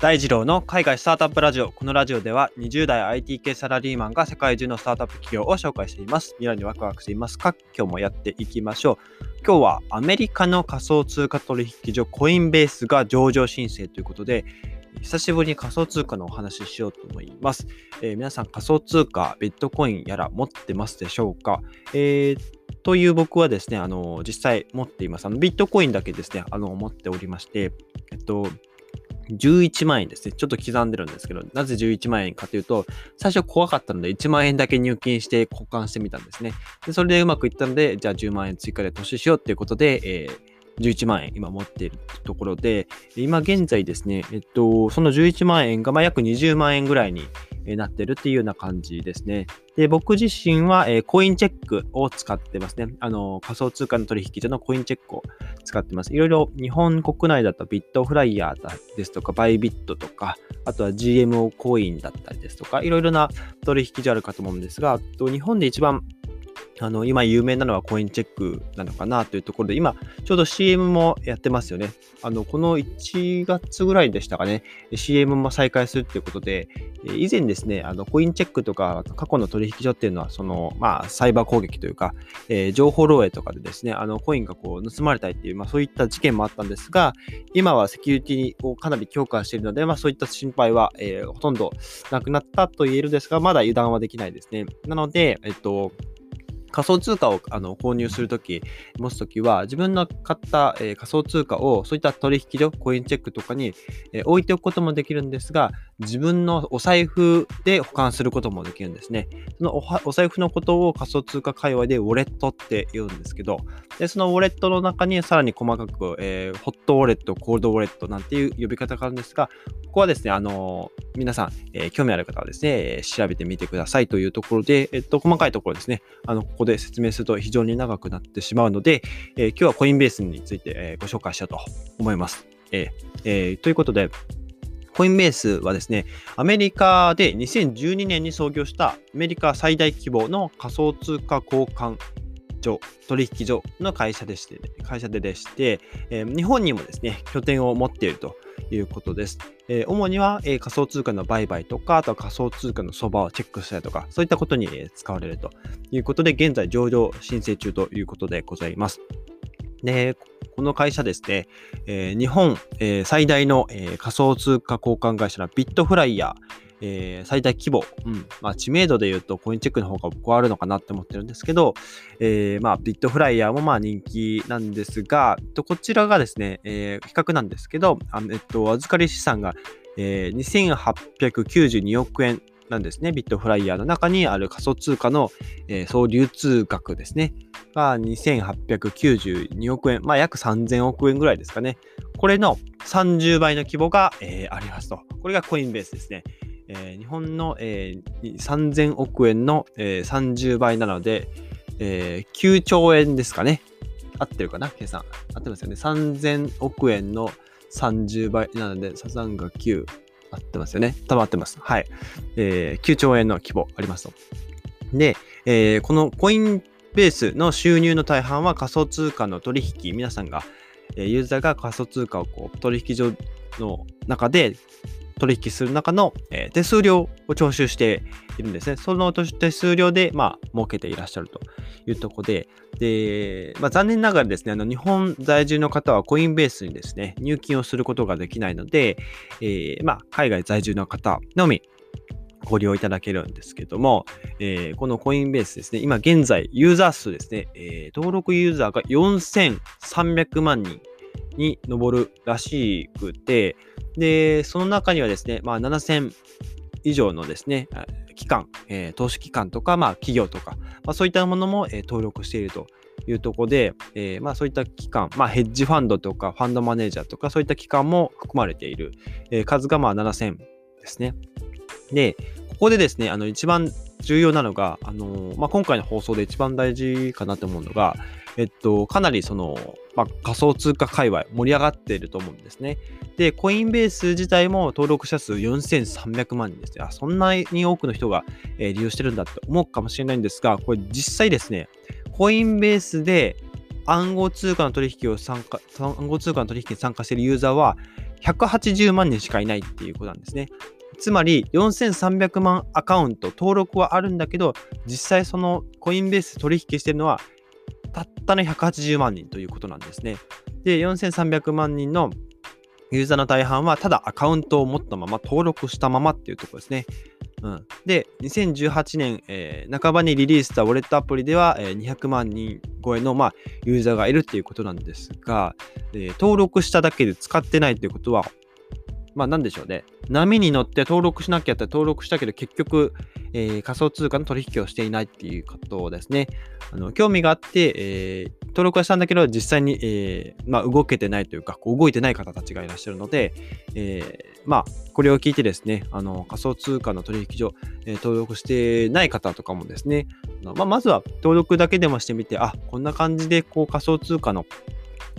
大二郎の海外スタートアップラジオ。このラジオでは20代 IT 系サラリーマンが世界中のスタートアップ企業を紹介しています。未来にワクワクしていますか今日もやっていきましょう。今日はアメリカの仮想通貨取引所コインベースが上場申請ということで、久しぶりに仮想通貨のお話ししようと思います。えー、皆さん仮想通貨、ビットコインやら持ってますでしょうか、えーという僕はですね、あの、実際持っています。あの、ビットコインだけですね、あの、持っておりまして、えっと、11万円ですね。ちょっと刻んでるんですけど、なぜ11万円かというと、最初怖かったので1万円だけ入金して交換してみたんですね。でそれでうまくいったので、じゃあ10万円追加で投資しようっていうことで、えー、11万円今持っているところで、今現在ですね、えっと、その11万円がま約20万円ぐらいになってるっていうような感じですね。で、僕自身は、え、コインチェックを使ってますね。あの、仮想通貨の取引所のコインチェックを使ってます。いろいろ日本国内だとビットフライヤーですとか、バイビットとか、あとは GMO コインだったりですとか、いろいろな取引所あるかと思うんですが、日本で一番あの、今有名なのはコインチェックなのかなというところで、今、ちょうど CM もやってますよね。あの、この1月ぐらいでしたかね、CM も再開するっていうことで、以前ですね、あの、コインチェックとか、過去の取引所っていうのは、その、まあ、サイバー攻撃というか、えー、情報漏洩とかでですね、あの、コインがこう、盗まれたりっていう、まあ、そういった事件もあったんですが、今はセキュリティをかなり強化しているので、まあ、そういった心配は、えー、ほとんどなくなったと言えるですが、まだ油断はできないですね。なので、えっと、仮想通貨をあの購入するとき、持つときは、自分の買った、えー、仮想通貨をそういった取引所、コインチェックとかに、えー、置いておくこともできるんですが、自分のお財布で保管することもできるんですね。そのお財布のことを仮想通貨界隈でウォレットって言うんですけど、でそのウォレットの中にさらに細かく、えー、ホットウォレット、コールドウォレットなんていう呼び方があるんですが、ここはですね、あのー、皆さん、えー、興味ある方はですね、調べてみてくださいというところで、えっと、細かいところですね、あの、ここで説明すると非常に長くなってしまうので、え今日はコインベースについて、えご紹介しようと思います。ええということで、コインベースはですね、アメリカで2012年に創業したアメリカ最大規模の仮想通貨交換所、取引所の会社でして、会社ででして、えー、日本にもですね、拠点を持っているということです。えー、主には、えー、仮想通貨の売買とか、あとは仮想通貨の相場をチェックしたりとか、そういったことに使われるということで、現在上場申請中ということでございます。で、この会社ですね、えー、日本、えー、最大の、えー、仮想通貨交換会社のビットフライヤー、え、最大規模、うんまあ、知名度で言うとコインチェックの方が僕はあるのかなって思ってるんですけど、えまあ、ビットフライヤーもまあ人気なんですが、こちらがですね、え、比較なんですけど、あえっと、預かり資産が、えー、2892億円なんですね。ビットフライヤーの中にある仮想通貨の、え、総流通額ですね。が2892億円。まあ約3000億円ぐらいですかね。これの30倍の規模が、えー、ありますと。これがコインベースですね。えー、日本の、えー、3000億円の、えー、30倍なので、えー、9兆円ですかね。合ってるかな計算。合ってますよね。3000億円の30倍なので、サザンが9。合ってますよね。多分合ってます。はい。えー、9兆円の規模ありますと。で、えー、このコインベースの収入の大半は仮想通貨の取引、皆さんが、え、ユーザーが仮想通貨をこう取引所の中で取引する中の、え、手数料を徴収しているんですね。その手数料で、まあ、儲けていらっしゃるというところで、で、まあ、残念ながらですね、あの日本在住の方はコインベースにですね、入金をすることができないので、えー、まあ、海外在住の方のみご利用いただけるんですけども、えー、このコインベースですね、今現在ユーザー数ですね、えー、登録ユーザーが4300万人に上るらしくて、で、その中にはですね、まあ、7000以上のですね、機関、えー、投資機関とか、まあ、企業とか、まあ、そういったものも、え、登録しているというところで、えー、まあ、そういった機関、まあ、ヘッジファンドとか、ファンドマネージャーとか、そういった機関も含まれている、えー、数がまあ7000ですね。で、ここでですね、あの一番重要なのが、あのまあ、今回の放送で一番大事かなと思うのが、えっと、かなりその、まあ、仮想通貨界隈盛り上がっていると思うんですね。で、コインベース自体も登録者数4300万人ですね。そんなに多くの人が、えー、利用してるんだって思うかもしれないんですが、これ実際ですね、コインベースで暗号通貨の取引を参加、暗号通貨の取引に参加しているユーザーは、180万人しかいないっていうことなんですね。つまり4300万アカウント登録はあるんだけど、実際そのコインベース取引してるのはたったの180万人ということなんですね。で、4300万人のユーザーの大半はただアカウントを持ったまま登録したままっていうところですね。うん、で、2018年、えー、半ばにリリースしたウォレットアプリでは、えー、200万人超えの、まあ、ユーザーがいるっていうことなんですが、えー、登録しただけで使ってないということは、まあなんでしょうね。波に乗って登録しなきゃって登録したけど結局、えー、仮想通貨の取引をしていないっていうことですね。あの興味があって、えー、登録はしたんだけど実際に、えー、まあ、動けてないというかこう動いてない方たちがいらっしゃるので、えまあこれを聞いてですね、あの仮想通貨の取引所、え登録してない方とかもですね、まあ、まずは登録だけでもしてみて、あこんな感じでこう仮想通貨の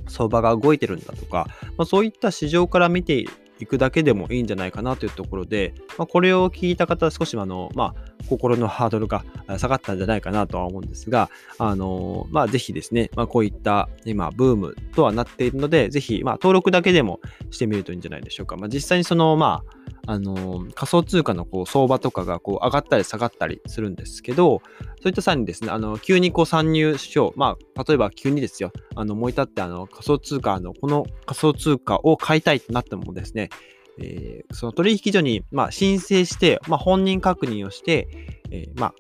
相場が動いてるんだとか、まあ、そういった市場から見て行くだけでもいいんじゃないかなというところで、まあ、これを聞いた方は少しあの、まあ、心のハードルが下がったんじゃないかなとは思うんですが、あのまあ、ぜひですね、まあ、こういった今、ブームとはなっているので、ぜひ、まあ、登録だけでもしてみるといいんじゃないでしょうか。まあ、実際にその、まあ、あの仮想通貨のこう相場とかがこう上がったり下がったりするんですけど、そういった際にですね、あの急にこう参入しよう。まあ、例えば急にですよ、あの、燃え立ってあの仮想通貨の、この仮想通貨を買いたいとなってもですね、えー、その取引所に、まあ、申請して、まあ、本人確認をして、えー、まあ、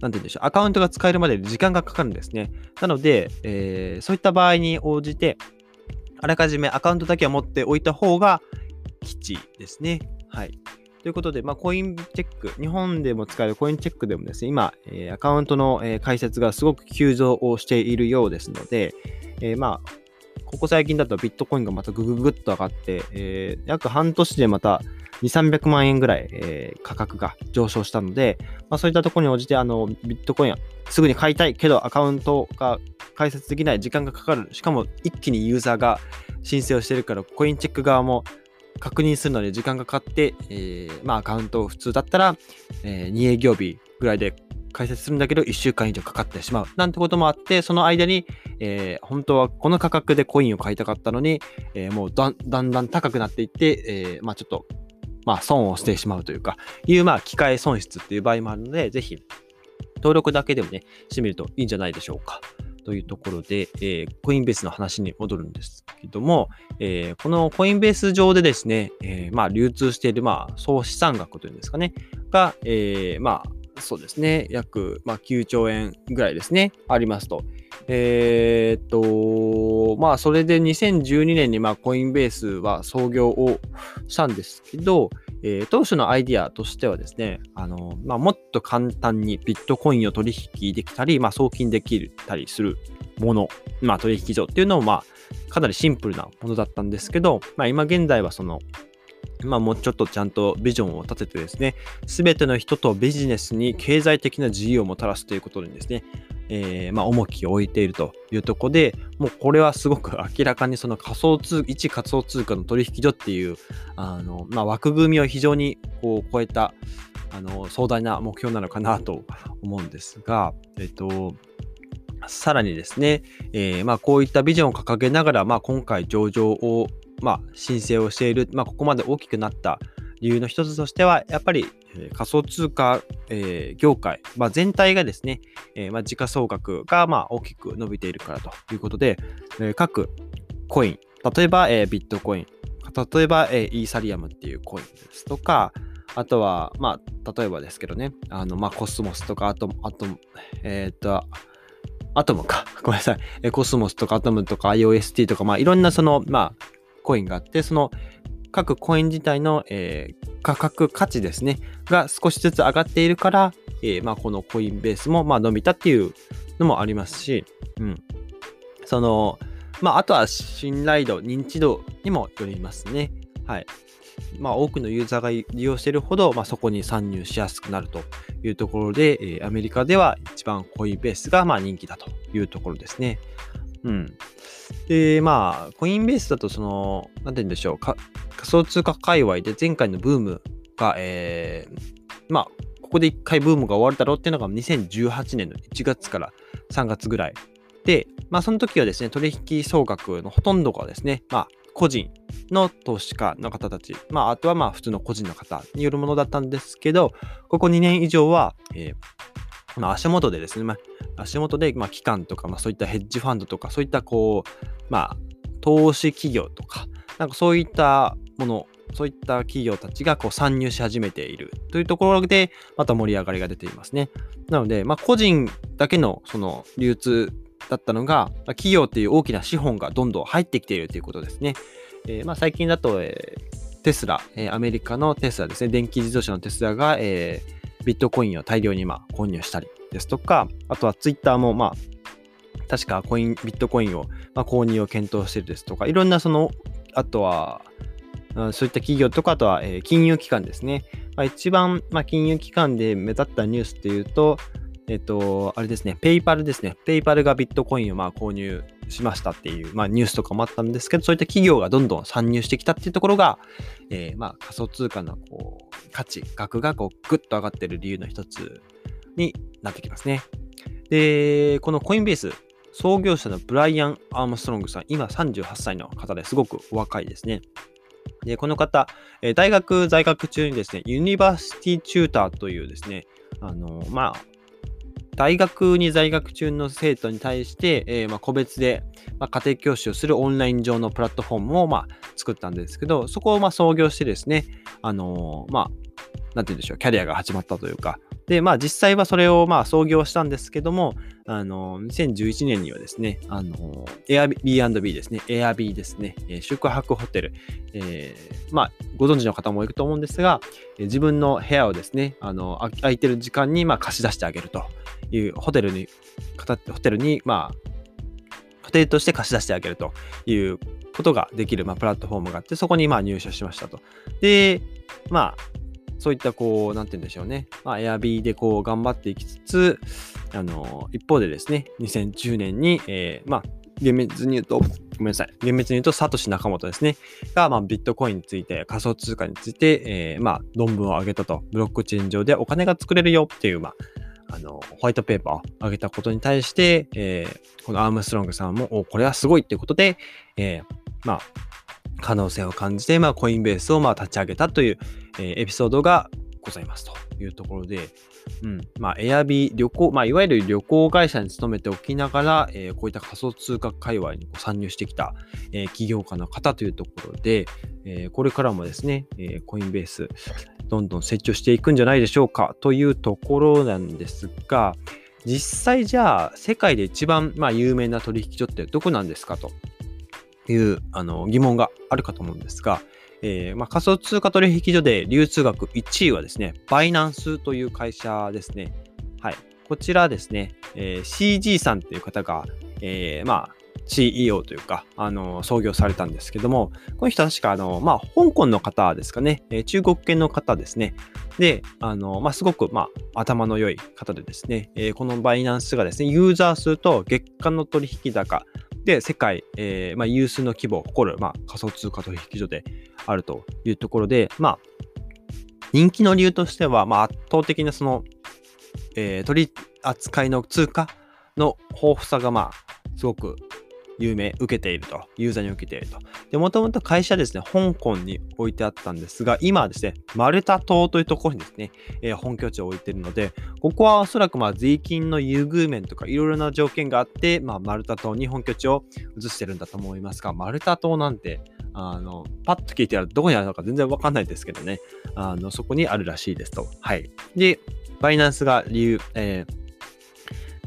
なんて言うんでしょう、アカウントが使えるまで時間がかかるんですね。なので、えー、そういった場合に応じて、あらかじめアカウントだけは持っておいた方が吉ですね。はい。ということで、まあ、コインチェック、日本でも使えるコインチェックでもですね、今、えー、アカウントの、えー、開設がすごく急増をしているようですので、えー、まあ、ここ最近だとビットコインがまたグググッと上がって、えー、約半年でまた2、300万円ぐらい、えー、価格が上昇したので、まあ、そういったところに応じて、あの、ビットコインすぐに買いたいけどアカウントが開設できない時間がかかる。しかも一気にユーザーが申請をしてるから、コインチェック側も確認するのに時間がかかって、えー、まあアカウントを普通だったら、えー、2営業日ぐらいで解説するんだけど、1週間以上かかってしまう。なんてこともあって、その間に、えー、本当はこの価格でコインを買いたかったのに、え、もうだんだん高くなっていって、え、まあちょっと、まあ損をしてしまうというか、いう、まあ機械損失っていう場合もあるので、ぜひ、登録だけでもね、してみるといいんじゃないでしょうか。というところで、えー、コインベースの話に戻るんですけども、えー、このコインベース上でですね、えー、まあ流通している、まあ、総資産額というんですかね、が、え、まあ、そうですね、約、まあ、9兆円ぐらいですね、ありますと。えー、っと、まあ、それで2012年に、まあ、コインベースは創業をしたんですけど、えー、当初のアイディアとしてはですね、あの、まあ、もっと簡単にビットコインを取引できたり、まあ、送金できたりするもの、まあ、取引所っていうのを、まあ、かなりシンプルなものだったんですけど、まあ、今現在はその、まあ、もうちょっとちゃんとビジョンを立ててですね、すべての人とビジネスに経済的な自由をもたらすということにですね、えー、まあ、重きを置いているというところで、もうこれはすごく明らかにその仮想通、一仮想通貨の取引所っていう、あの、まあ、枠組みを非常にこう超えた、あの、壮大な目標なのかなと思うんですが、えっと、さらにですね、えー、まあ、こういったビジョンを掲げながら、まあ、今回上場をまあ、申請をしている、まあ、ここまで大きくなった理由の一つとしては、やっぱり、え、仮想通貨、えー、業界、まあ、全体がですね、えー、まあ、時価総額がまあ大きく伸びているからということで、え各コイン、例えば、えビットコイン、例えば、えイーサリアムっていうコインですとか、あとは、まあ、例えばですけどね、あの、まあ、コスモスとか、あと、あと、えっ、と、アトムか。ごめんなさい。えコスモスとかアトムとか IOST とか、まあ、いろんなその、まあ、コインがあって、その各コイン自体の、えー、価格価値ですね、が少しずつ上がっているから、えー、まあ、このコインベースもまあ伸びたっていうのもありますし、うん。その、まあ、あとは信頼度、認知度にもよりますね。はい。まあ、多くのユーザーが利用しているほど、まあ、そこに参入しやすくなるというところで、えー、アメリカでは一番コインベースがまあ人気だというところですね。うん。で、まあ、コインベースだと、その、なんて言うんでしょう、仮想通貨界隈で前回のブームが、えー、まあ、ここで一回ブームが終わるだろうっていうのが2018年の1月から3月ぐらいで、まあ、その時はですね、取引総額のほとんどがですね、まあ、個人の投資家の方たち、まあ、あとはまあ普通の個人の方によるものだったんですけど、ここ2年以上は、えー、まあ、足元でですね、まあ、足元で、まあ、機関とか、まあ、そういったヘッジファンドとか、そういったこう、まあ、投資企業とか、なんかそういったもの、そういった企業たちがこう参入し始めているというところで、また盛り上がりが出ていますね。なので、まあ、個人だけのその流通だったのが、企業っていう大きな資本がどんどん入ってきているということですね。えー、まあ、最近だと、えー、テスラ、えー、アメリカのテスラですね、電気自動車のテスラが、えビットコインを大量にまあ購入したりですとか、あとはツイッターもまあ確かコイン、ビットコインを、まあ、購入を検討してるですとか、いろんなその、あとは、そういった企業とか、あとは、えー、金融機関ですね。まあ、一番、まあ、金融機関で目立ったニュースっていうと、えっと、あれですね、ペイパルですね。ペイパルがビットコインをまあ購入しましたっていう、まあ、ニュースとかもあったんですけど、そういった企業がどんどん参入してきたっていうところが、えー、まあ仮想通貨のこう価値、額がこうグッと上がってる理由の一つになってきますね。で、このコインベース、創業者のブライアン・アームストロングさん、今38歳の方ですごくお若いですね。で、この方、大学在学中にですね、 University Tutor というですね、あの、まあ、大学に在学中の生徒に対して、えー、まあ、個別で、まあ、家庭教師をするオンライン上のプラットフォームを、まあ、作ったんですけど、そこをま創業してですね、あのー、まあ、なんて言うんでしょう、キャリアが始まったというか、で、まあ実際はそれをまあ創業したんですけども、あの、2011年にはですね、あの、Airbnb ですね、Airb ですね、えー、宿泊ホテル、えー、まあご存知の方もいると思うんですが、自分の部屋をですね、あの、空いてる時間にまあ貸し出してあげると。いうホテルに、ホテルにまあ、ホテルとして貸し出してあげるということができる、まあ、プラットフォームがあって、そこにまあ入社しましたと。で、まあ、そういったこう、なんて言うんでしょうね。まあ、エアビーでこう頑張っていきつつ、あの、一方でですね、2010年に、えー、まあ、厳密に言うと、ごめんなさい。厳密に言うと、サトシ仲本ですね。が、まあ、ビットコインについて、仮想通貨について、えー、まあ、論文を上げたと。ブロックチェーン上でお金が作れるよっていう、まあ、あの、ホワイトペーパーを上げたことに対して、えー、このアームストロングさんも、お、これはすごいっていうことで、えー、まあ、可能性を感じて、まあ、コインベースをまあ立ち上げたという、えー、エピソードがございますというところで、うん、まあ、エアビー、旅行、まあ、いわゆる旅行会社に勤めておきながら、えー、こういった仮想通貨界隈に参入してきた、えー、起業家の方というところで、えー、これからもですね、えコインベース、どんどん成長していくんじゃないでしょうかというところなんですが、実際じゃあ、世界で一番、まあ、有名な取引所ってどこなんですかというあの疑問があるかと思うんですが、え、まあ、仮想通貨取引所で流通額1位はですね、バイナンスという会社ですね。はい。こちらですね、えー、CG さんという方が、えー、まあ、CEO というか、あの、創業されたんですけども、この人確か、あの、まあ、香港の方ですかね、え、中国系の方ですね。で、あの、まあ、すごく、まあ、頭の良い方でですね、えー、このバイナンスがですね、ユーザー数と月間の取引高、で、世界、えーまあ、有数の規模を誇る、まあ、仮想通貨取引所であるというところで、まあ、人気の理由としては、まあ、圧倒的なその、えー、取り扱いの通貨の豊富さが、まあ、すごく有名、受けていると、ユーザーに受けていると。で、もともと会社ですね、香港に置いてあったんですが、今はですね、マルタ島というところにですね、えー、本拠地を置いているので、ここはおそらくまあ税金の優遇面とかいろいろな条件があって、まあ、マルタ島に本拠地を移してるんだと思いますが、マルタ島なんて、あの、パッと聞いてあるどこにあるのか全然わかんないですけどね、あの、そこにあるらしいですと。はい。で、バイナンスが理由、えー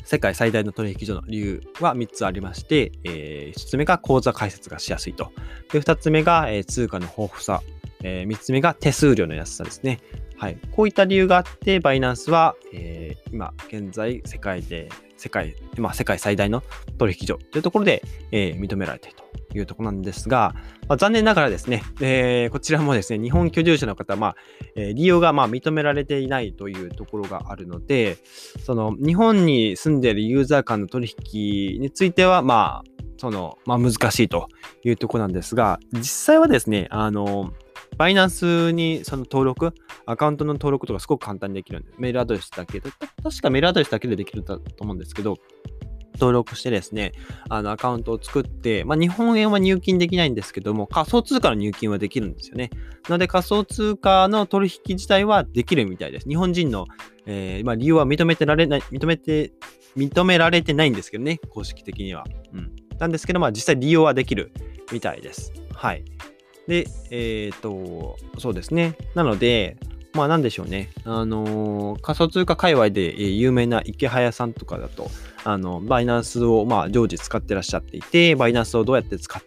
世界最大の取引所の理由は3つありまして、えー、1つ目が口座開設がしやすいと。で2つ目が、えー、通貨の豊富さ。えー、3つ目が手数料の安さですね。はい。こういった理由があって、バイナンスは、えー、今現在世界で、世界、まあ、世界最大の取引所というところで、えー、認められていると。いうところなんですが、まあ、残念ながらですね、えー、こちらもですね、日本居住者の方、まあえ、利用がま認められていないというところがあるので、その日本に住んでいるユーザー間の取引については、まあ、その、まあ難しいというところなんですが、実際はですね、あの、バイナンスにその登録、アカウントの登録とかすごく簡単にできるんです。メールアドレスだけで、確かメールアドレスだけでできるんだと思うんですけど、登録してですね、あのアカウントを作って、まあ、日本円は入金できないんですけども、仮想通貨の入金はできるんですよね。なので仮想通貨の取引自体はできるみたいです。日本人の、えー、まあ、利用は認めてられない、認めて、認められてないんですけどね、公式的には。うん。なんですけど、まあ、実際利用はできるみたいです。はい。で、えっ、ー、と、そうですね。なので、まあなんでしょうね。あのー、仮想通貨界隈で有名な池早さんとかだと、あの、バイナンスをまあ常時使ってらっしゃっていて、バイナンスをどうやって使っ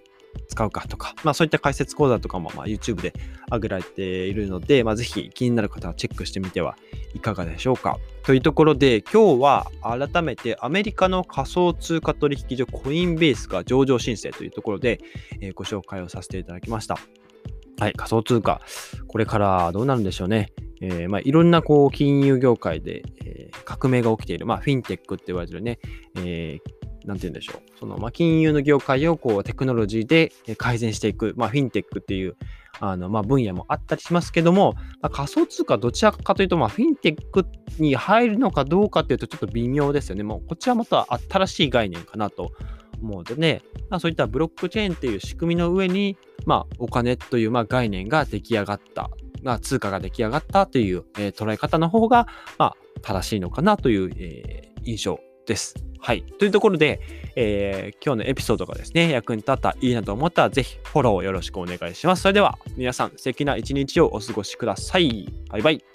使うかとか、まあそういった解説講座とかもまあ YouTube で上げられているので、まあぜひ気になる方はチェックしてみてはいかがでしょうか。というところで、今日は改めてアメリカの仮想通貨取引所コインベースが上場申請というところで、え、ご紹介をさせていただきました。はい、仮想通貨。これからどうなるんでしょうね。えー、まあ、いろんなこう金融業界で、えー、革命が起きている、まあ、フィンテックって言われてるね、えー、なんて言うんでしょう。その、まあ、金融の業界をこうテクノロジーで改善していく、まあ、フィンテックっていう、あの、まあ、分野もあったりしますけども、まあ、仮想通貨どちらかというと、ま、フィンテックに入るのかどうかっていうと、ちょっと微妙ですよね。もう、こちらまた新しい概念かなと思うので、まあ、そういったブロックチェーンっていう仕組みの上に、まあ、お金というまあ概念が出来上がったまあ、通貨が出来上がったという、えー、捉え方の方が、まあ、正しいのかなという、えー、印象です。はい。というところで、えー、今日のエピソードがですね、役に立った、いいなと思ったら、ぜひフォローよろしくお願いします。それでは、皆さん、素敵な一日をお過ごしください。バイバイ。